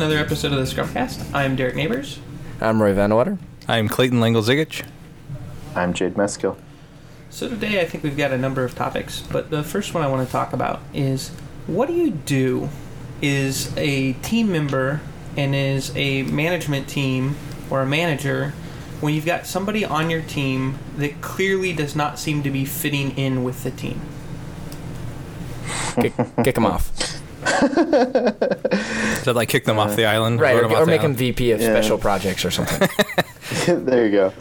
another episode of the Scrumcast. I'm Derek Neighbors. I'm Roy van de Water. I'm Clayton Lengel-Zigich. I'm Jade Meskill. So today I think we've got a number of topics, but the first one I want to talk about is what do you do is a team member and is a management team or a manager when you've got somebody on your team that clearly does not seem to be fitting in with the team? Kick, kick him off. Is that like kick them off the island? Right, vote or, or make them? VP of Yeah. special projects or something. there you go.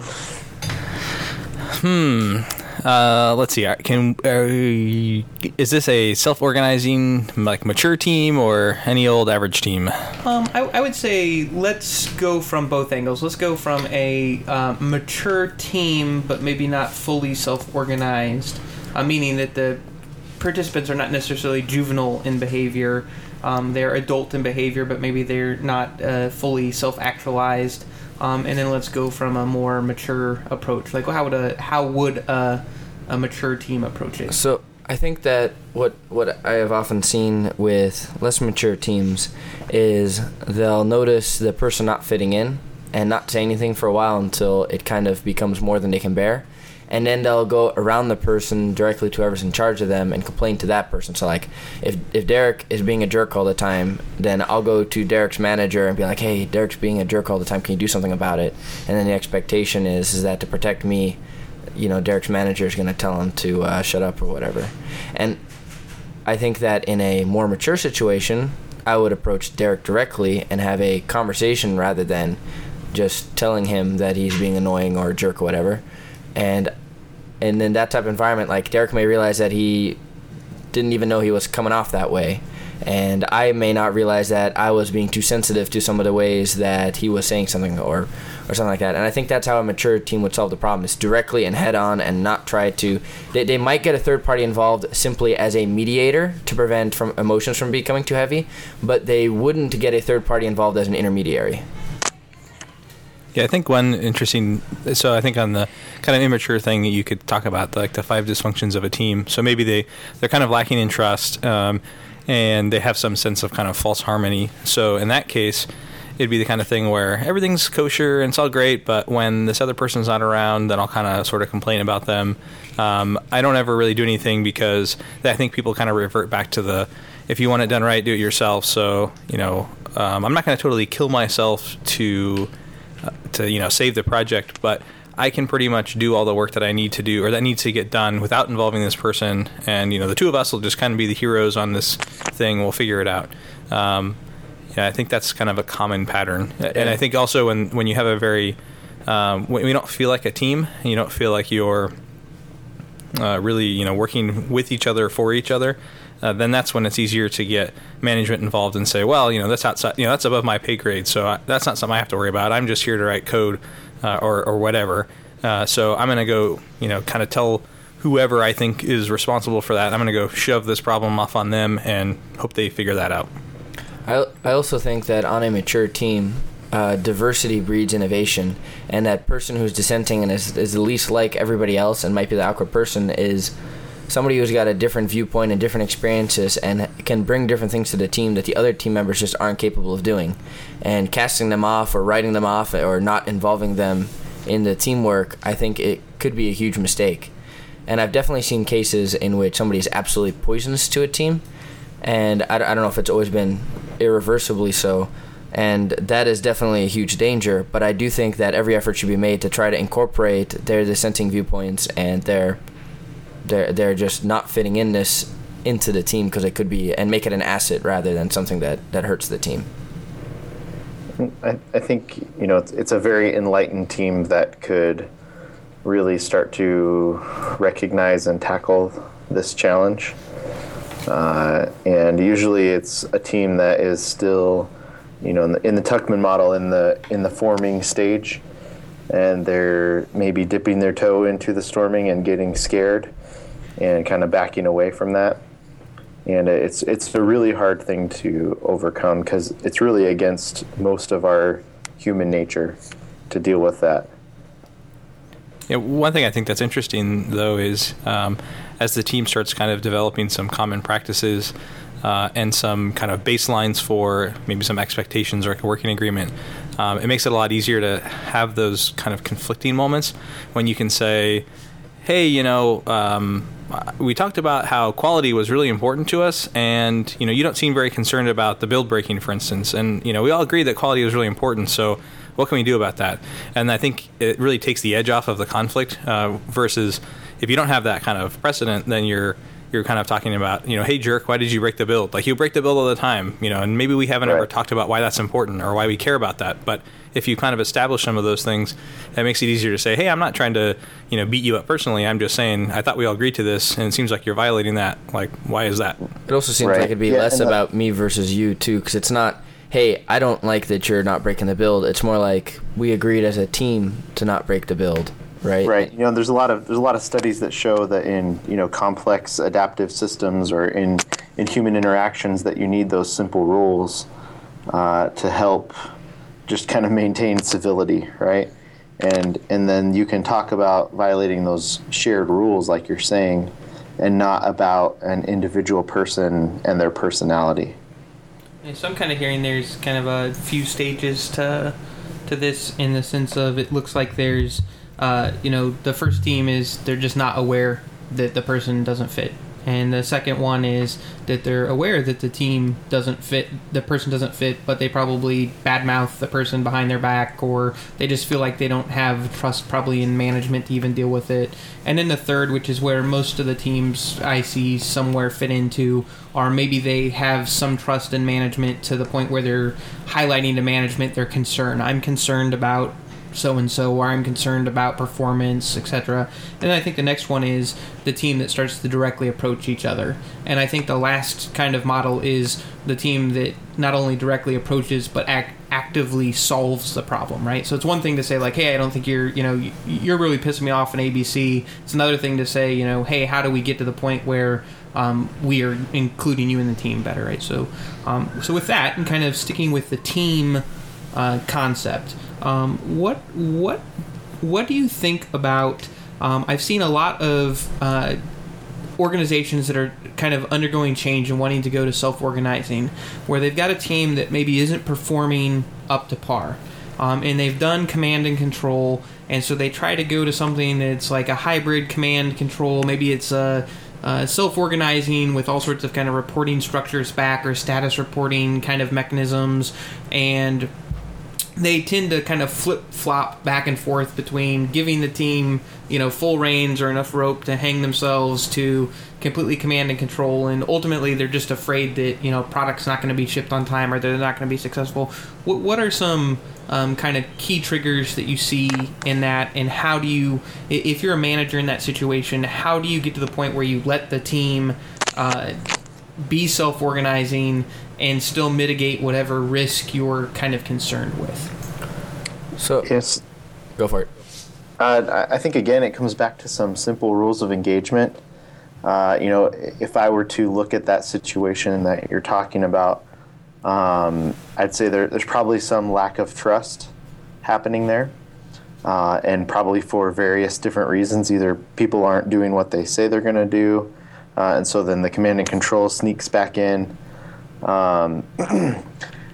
Hmm. Uh, let's see. uh, Can uh, is this a self-organizing, like mature team, or any old average team? Um, I, I would say let's go from both angles. Let's go from a uh, mature team, but maybe not fully self-organized, uh, meaning that the participants are not necessarily juvenile in behavior. Um, they're adult in behavior, but maybe they're not uh, fully self-actualized. Um, and then let's go from a more mature approach. Like, how would a how would a, a mature team approach it? so I think that what what I have often seen with less mature teams is they'll notice the person not fitting in and not say anything for a while until it kind of becomes more than they can bear. And then they'll go around the person directly to whoever's in charge of them and complain to that person. So like, if if Derek is being a jerk all the time, then I'll go to Derek's manager and be like, "Hey, Derek's being a jerk all the time. Can you do something about it?" And then the expectation is is that to protect me, you know, Derek's manager is going to tell him to uh, shut up or whatever. And I think that in a more mature situation, I would approach Derek directly and have a conversation rather than just telling him that he's being annoying or a jerk or whatever. And and in that type of environment, like Derek may realize that he didn't even know he was coming off that way. And I may not realize that I was being too sensitive to some of the ways that he was saying something or, or something like that. And I think that's how a mature team would solve the problem is directly and head on and not try to. They, they might get a third party involved simply as a mediator to prevent from emotions from becoming too heavy, but they wouldn't get a third party involved as an intermediary. Yeah, I think one interesting. So I think on the kind of immature thing, that you could talk about like the five dysfunctions of a team. So maybe they they're kind of lacking in trust, um, and they have some sense of kind of false harmony. So in that case, it'd be the kind of thing where everything's kosher and it's all great, but when this other person's not around, then I'll kind of sort of complain about them. Um, I don't ever really do anything because I think people kind of revert back to the if you want it done right, do it yourself. So you know, um, I'm not going to totally kill myself to to you know save the project, but I can pretty much do all the work that I need to do or that needs to get done without involving this person. And you know, the two of us will just kind of be the heroes on this thing. We'll figure it out. Um, yeah, I think that's kind of a common pattern. And I think also when when you have a very um, when you don't feel like a team, you don't feel like you're uh, really you know working with each other for each other. Uh, then that's when it's easier to get management involved and say, well, you know, that's outside, you know, that's above my pay grade, so I, that's not something I have to worry about. I'm just here to write code uh, or or whatever. Uh, so I'm going to go, you know, kind of tell whoever I think is responsible for that. I'm going to go shove this problem off on them and hope they figure that out. I, I also think that on a mature team, uh, diversity breeds innovation, and that person who's dissenting and is, is the least like everybody else and might be the awkward person is somebody who's got a different viewpoint and different experiences and can bring different things to the team that the other team members just aren't capable of doing. And casting them off or writing them off or not involving them in the teamwork, I think it could be a huge mistake. And I've definitely seen cases in which somebody is absolutely poisonous to a team, and I, I don't know if it's always been irreversibly so. And that is definitely a huge danger, but I do think that every effort should be made to try to incorporate their dissenting viewpoints and their they're they're just not fitting in this into the team because it could be and make it an asset rather than something that that hurts the team. I, I think you know it's, it's a very enlightened team that could really start to recognize and tackle this challenge. Uh, and usually, it's a team that is still, you know, in the, in the Tuckman model, in the in the forming stage, and they're maybe dipping their toe into the storming and getting scared, and kind of backing away from that. And it's it's a really hard thing to overcome because it's really against most of our human nature to deal with that. Yeah, one thing I think that's interesting though is um, as the team starts kind of developing some common practices, uh, and some kind of baselines for maybe some expectations or a working agreement, um, it makes it a lot easier to have those kind of conflicting moments when you can say, hey, you know, um, we talked about how quality was really important to us, and you know, you don't seem very concerned about the build breaking, for instance. And you know, we all agree that quality is really important. So, what can we do about that? And I think it really takes the edge off of the conflict. Uh, versus if you don't have that kind of precedent, then you're you're kind of talking about, you know, hey jerk, why did you break the build? Like you break the build all the time, you know, and maybe we haven't Right. ever talked about why that's important or why we care about that. But if you kind of establish some of those things, that makes it easier to say, hey, I'm not trying to, you know, beat you up personally. I'm just saying I thought we all agreed to this, and it seems like you're violating that. Like, why is that? It also seems Right. like it'd be Yeah, less the- about me versus you too, because it's not. Hey, I don't like that you're not breaking the build. It's more like we agreed as a team to not break the build, right? Right. You know, there's a lot of there's a lot of studies that show that in you know complex adaptive systems or in in human interactions that you need those simple rules uh, to help just kind of maintain civility, right? And and then you can talk about violating those shared rules, like you're saying, and not about an individual person and their personality. Yeah, so I'm kind of hearing there's kind of a few stages to to this in the sense of it looks like there's uh, you know the first team is they're just not aware that the person doesn't fit. And the second one is that they're aware that the team doesn't fit the person doesn't fit but they probably badmouth the person behind their back or they just feel like they don't have trust probably in management to even deal with it. And then the third which is where most of the teams i see somewhere fit into are maybe they have some trust in management to the point where they're highlighting to management their concern. I'm concerned about so and so, or I'm concerned about performance, etc. And I think the next one is the team that starts to directly approach each other. And I think the last kind of model is the team that not only directly approaches but act- actively solves the problem, right? So it's one thing to say like, "Hey, I don't think you're, you know, you're really pissing me off in ABC." It's another thing to say, you know, "Hey, how do we get to the point where um, we are including you in the team better, right?" So, um, so with that, and kind of sticking with the team uh, concept. Um, what what what do you think about? Um, I've seen a lot of uh, organizations that are kind of undergoing change and wanting to go to self-organizing, where they've got a team that maybe isn't performing up to par, um, and they've done command and control, and so they try to go to something that's like a hybrid command control. Maybe it's a uh, self-organizing with all sorts of kind of reporting structures back or status reporting kind of mechanisms and they tend to kind of flip flop back and forth between giving the team you know full reins or enough rope to hang themselves to completely command and control and ultimately they're just afraid that you know product's not going to be shipped on time or they're not going to be successful. What, what are some um, kind of key triggers that you see in that and how do you if you're a manager in that situation how do you get to the point where you let the team uh, be self-organizing and still mitigate whatever risk you're kind of concerned with. So Yes. go for it. Uh, I I think again, it comes back to some simple rules of engagement. Uh, you know, if I were to look at that situation that you're talking about, um, I'd say there, there's probably some lack of trust happening there, uh, and probably for various different reasons. Either people aren't doing what they say they're going to do, uh, and so then the command and control sneaks back in. Um,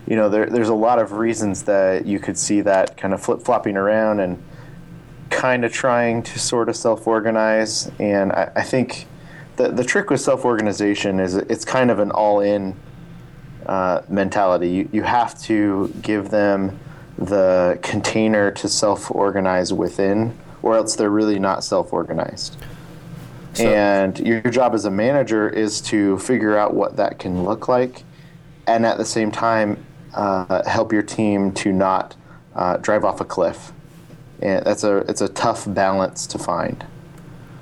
you know, there, there's a lot of reasons that you could see that kind of flip flopping around and kind of trying to sort of self organize. And I, I think the, the trick with self organization is it's kind of an all in uh, mentality. You, you have to give them the container to self organize within, or else they're really not self organized. So- and your job as a manager is to figure out what that can look like, and at the same time, uh, help your team to not uh, drive off a cliff. And that's a it's a tough balance to find.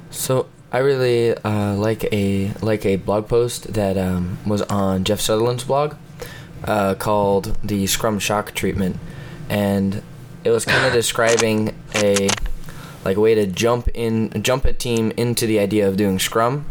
So I really uh, like a like a blog post that um, was on Jeff Sutherland's blog uh, called the Scrum Shock Treatment, and it was kind of describing a like way to jump in jump a team into the idea of doing Scrum.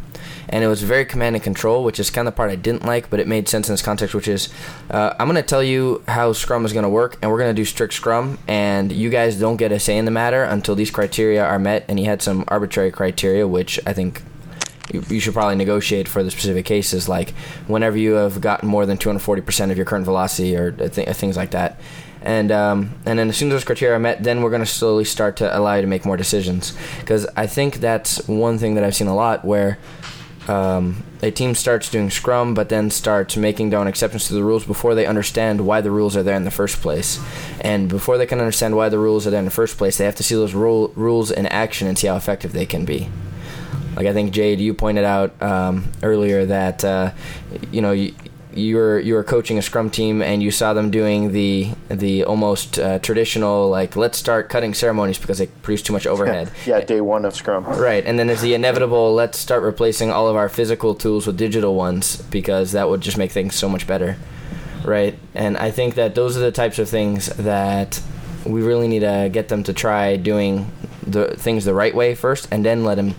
And it was very command and control, which is kind of the part I didn't like, but it made sense in this context. Which is, uh, I'm going to tell you how Scrum is going to work, and we're going to do strict Scrum, and you guys don't get a say in the matter until these criteria are met. And he had some arbitrary criteria, which I think you, should probably negotiate for the specific cases, like whenever you have gotten more than 240% of your current velocity or th- things like that. And um, and then as soon as those criteria are met, then we're going to slowly start to allow you to make more decisions. Because I think that's one thing that I've seen a lot where um, a team starts doing scrum but then starts making their own exceptions to the rules before they understand why the rules are there in the first place. And before they can understand why the rules are there in the first place they have to see those rule, rules in action and see how effective they can be. Like i think jade you pointed out um, earlier that uh, you know you, you were you were coaching a scrum team and you saw them doing the the almost uh, traditional like let's start cutting ceremonies because they produce too much overhead. yeah, day one of Scrum. Right, and then there's the inevitable let's start replacing all of our physical tools with digital ones because that would just make things so much better. Right, and I think that those are the types of things that we really need to get them to try doing the things the right way first, and then let them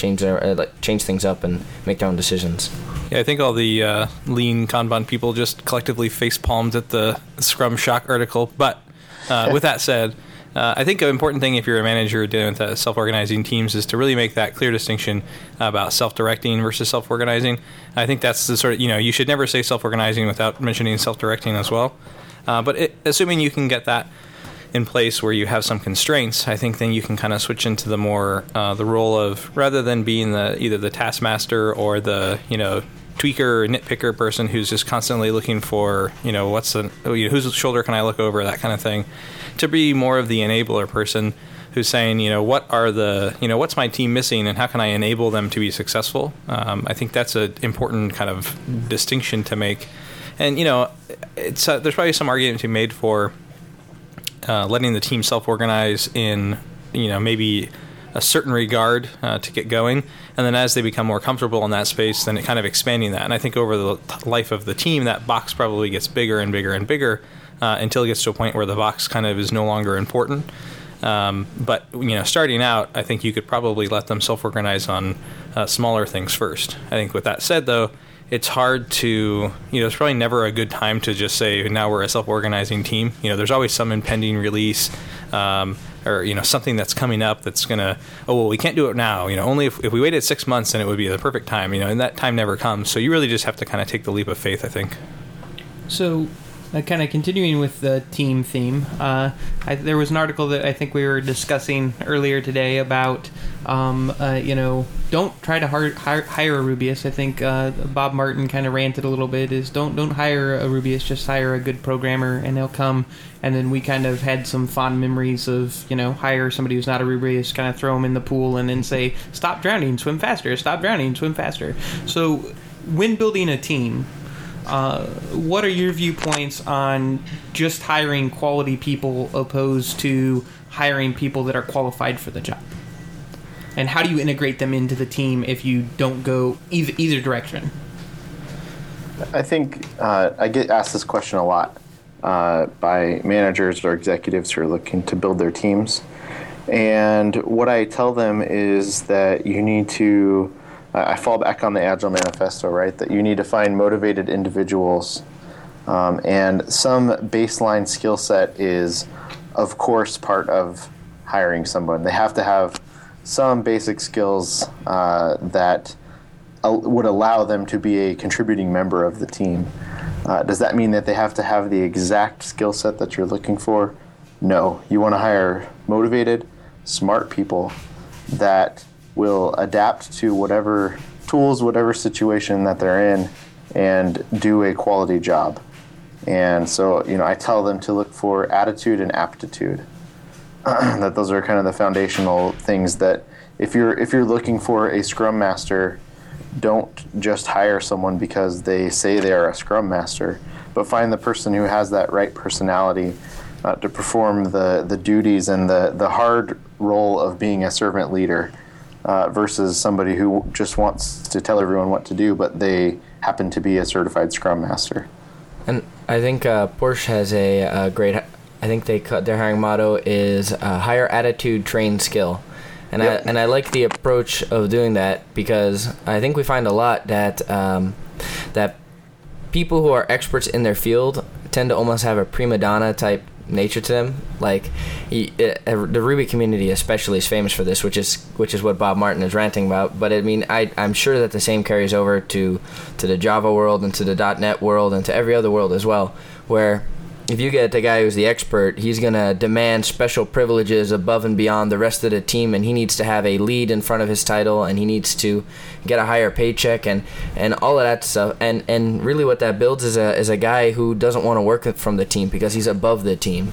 change their uh, like, change things up and make their own decisions. Yeah, I think all the uh, lean Kanban people just collectively face palmed at the Scrum Shock article. But uh, with that said, uh, I think an important thing if you're a manager dealing with uh, self-organizing teams is to really make that clear distinction about self-directing versus self-organizing. I think that's the sort of you know you should never say self-organizing without mentioning self-directing as well. Uh, but it, assuming you can get that in place where you have some constraints, I think then you can kind of switch into the more uh, the role of rather than being the either the taskmaster or the you know tweaker or nitpicker person who's just constantly looking for you know what's the you know, whose shoulder can I look over that kind of thing, to be more of the enabler person who's saying you know what are the you know what's my team missing and how can I enable them to be successful. Um, I think that's an important kind of distinction to make, and you know it's uh, there's probably some argument to be made for uh, letting the team self-organize in you know maybe a certain regard uh, to get going, and then as they become more comfortable in that space, then it kind of expanding that. And I think over the life of the team, that box probably gets bigger and bigger and bigger uh, until it gets to a point where the box kind of is no longer important. Um, but you know, starting out, I think you could probably let them self-organize on uh, smaller things first. I think with that said, though, it's hard to you know it's probably never a good time to just say now we're a self-organizing team. You know, there's always some impending release. Um, or you know something that's coming up that's gonna oh well we can't do it now you know only if, if we waited six months then it would be the perfect time you know and that time never comes so you really just have to kind of take the leap of faith i think So, uh, kind of continuing with the team theme, uh, I, there was an article that I think we were discussing earlier today about, um, uh, you know, don't try to hire, hire, hire a Rubyist. I think uh, Bob Martin kind of ranted a little bit. Is don't don't hire a Rubyist, just hire a good programmer, and they'll come. And then we kind of had some fond memories of you know hire somebody who's not a Rubyist, kind of throw them in the pool, and then say stop drowning, swim faster, stop drowning, swim faster. So when building a team, uh, what are your viewpoints on just hiring quality people opposed to hiring people that are qualified for the job? And how do you integrate them into the team if you don't go either, either direction? I think uh, I get asked this question a lot uh, by managers or executives who are looking to build their teams. And what I tell them is that you need to, I fall back on the Agile Manifesto, right? That you need to find motivated individuals. Um, and some baseline skill set is, of course, part of hiring someone. They have to have some basic skills uh, that al- would allow them to be a contributing member of the team. Uh, does that mean that they have to have the exact skill set that you're looking for? No. You want to hire motivated, smart people that will adapt to whatever tools, whatever situation that they're in, and do a quality job. And so, you know, I tell them to look for attitude and aptitude. that those are kind of the foundational things that if you're if you're looking for a scrum master don't just hire someone because they say they are a scrum master but find the person who has that right personality uh, to perform the the duties and the the hard role of being a servant leader uh, versus somebody who just wants to tell everyone what to do but they happen to be a certified scrum master And I think uh, Porsche has a, a great. I think they cut their hiring motto is uh, higher attitude, train skill, and Yep. I and I like the approach of doing that because I think we find a lot that um, that people who are experts in their field tend to almost have a prima donna type nature to them. Like he, uh, the Ruby community, especially, is famous for this, which is which is what Bob Martin is ranting about. But I mean, I I'm sure that the same carries over to to the Java world and to the .NET world and to every other world as well, where if you get the guy who's the expert, he's going to demand special privileges above and beyond the rest of the team, and he needs to have a lead in front of his title, and he needs to get a higher paycheck, and, and all of that stuff. And and really, what that builds is a is a guy who doesn't want to work from the team because he's above the team.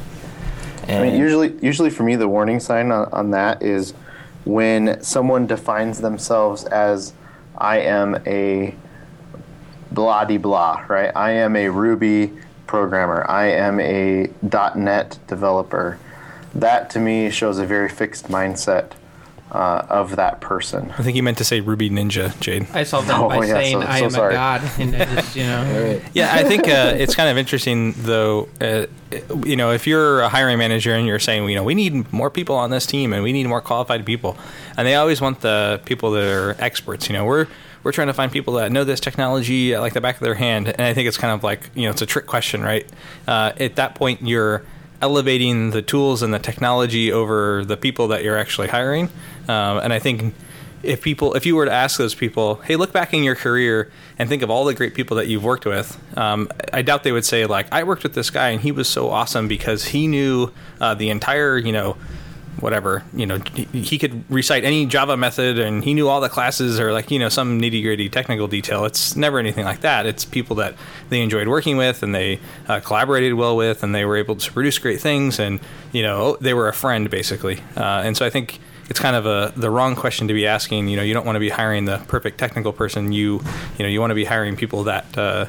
I mean, usually, usually for me, the warning sign on, on that is when someone defines themselves as I am a blah de blah, right? I am a Ruby programmer. I am a .NET developer. That to me shows a very fixed mindset uh, of that person. I think you meant to say Ruby Ninja, Jade. I solved that Oh, by yeah, saying so- I so am sorry. a god, and I just, you know. Yeah, I think uh, it's kind of interesting, though. Uh, you know, if you're a hiring manager and you're saying, you know, we need more people on this team and we need more qualified people, and they always want the people that are experts. You know, we're we're trying to find people that know this technology like the back of their hand, and I think it's kind of like you know, it's a trick question, right? Uh, at that point, you're elevating the tools and the technology over the people that you're actually hiring, um, and I think if people if you were to ask those people hey look back in your career and think of all the great people that you've worked with um, i doubt they would say like i worked with this guy and he was so awesome because he knew uh, the entire you know whatever you know he, could recite any java method and he knew all the classes or like you know some nitty gritty technical detail it's never anything like that it's people that they enjoyed working with and they uh, collaborated well with and they were able to produce great things and you know they were a friend basically uh, and so i think it's kind of a the wrong question to be asking. You know, you don't want to be hiring the perfect technical person. You you know you want to be hiring people that uh,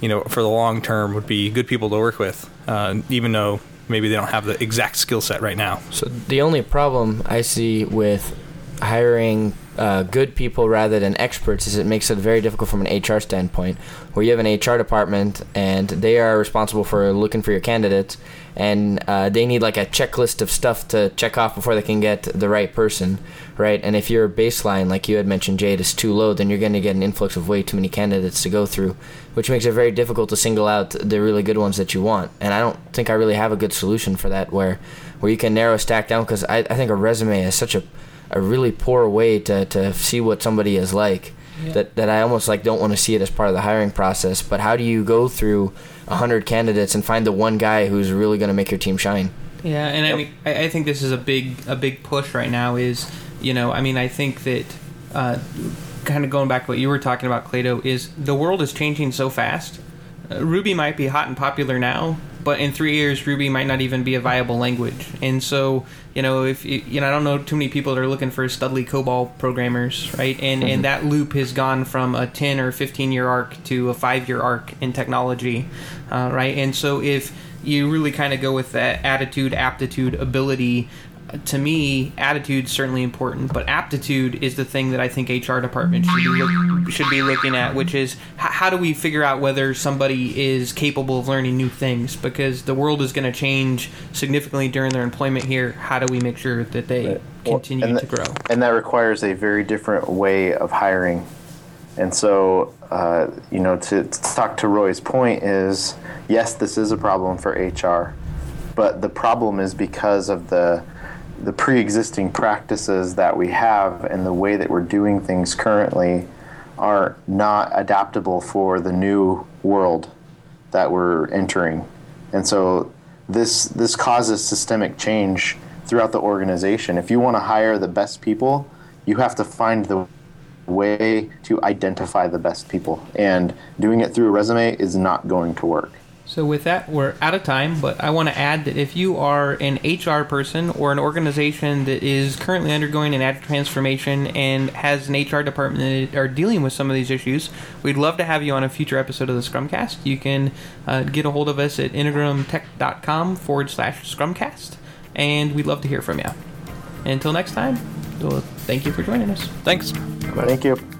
you know for the long term would be good people to work with, uh, even though maybe they don't have the exact skill set right now. So the only problem I see with hiring uh, good people rather than experts is it makes it very difficult from an HR standpoint, where you have an HR department and they are responsible for looking for your candidates, and uh, they need like a checklist of stuff to check off before they can get the right person, right? And if your baseline, like you had mentioned, Jade, is too low, then you're going to get an influx of way too many candidates to go through, which makes it very difficult to single out the really good ones that you want. And I don't think I really have a good solution for that, where where you can narrow stack down because I, I think a resume is such a a really poor way to, to see what somebody is like that, that I almost like don't want to see it as part of the hiring process. But how do you go through a hundred candidates and find the one guy who's really going to make your team shine? Yeah, and I mean, I, I think this is a big a big push right now. Is you know, I mean, I think that uh, kind of going back to what you were talking about, Clado, is the world is changing so fast. Uh, Ruby might be hot and popular now, but in three years, Ruby might not even be a viable language. And so, you know, if you you know, I don't know too many people that are looking for Studley COBOL programmers, right? And and that loop has gone from a ten or fifteen year arc to a five year arc in technology, uh, right? And so if you really kind of go with that attitude, aptitude, ability. To me, attitude's certainly important, but aptitude is the thing that I think HR departments should be look, should be looking at, which is h- how do we figure out whether somebody is capable of learning new things? Because the world is going to change significantly during their employment here. How do we make sure that they Right. Continue to grow? And that requires a very different way of hiring. And so, uh, you know, to, to talk to Roy's point is yes, this is a problem for HR, but the problem is because of the the pre-existing practices that we have and the way that we're doing things currently are not adaptable for the new world that we're entering. And so this this causes systemic change throughout the organization. If you want to hire the best people, you have to find the way to identify the best people. And doing it through a resume is not going to work. So with that, we're out of time. But I want to add that if you are an HR person or an organization that is currently undergoing an agile transformation and has an HR department that are dealing with some of these issues, we'd love to have you on a future episode of the Scrumcast. You can uh, get a hold of us at integrumtech.com forward slash scrumcast, and we'd love to hear from you. Until next time, well, thank you for joining us. Thanks. Thank you.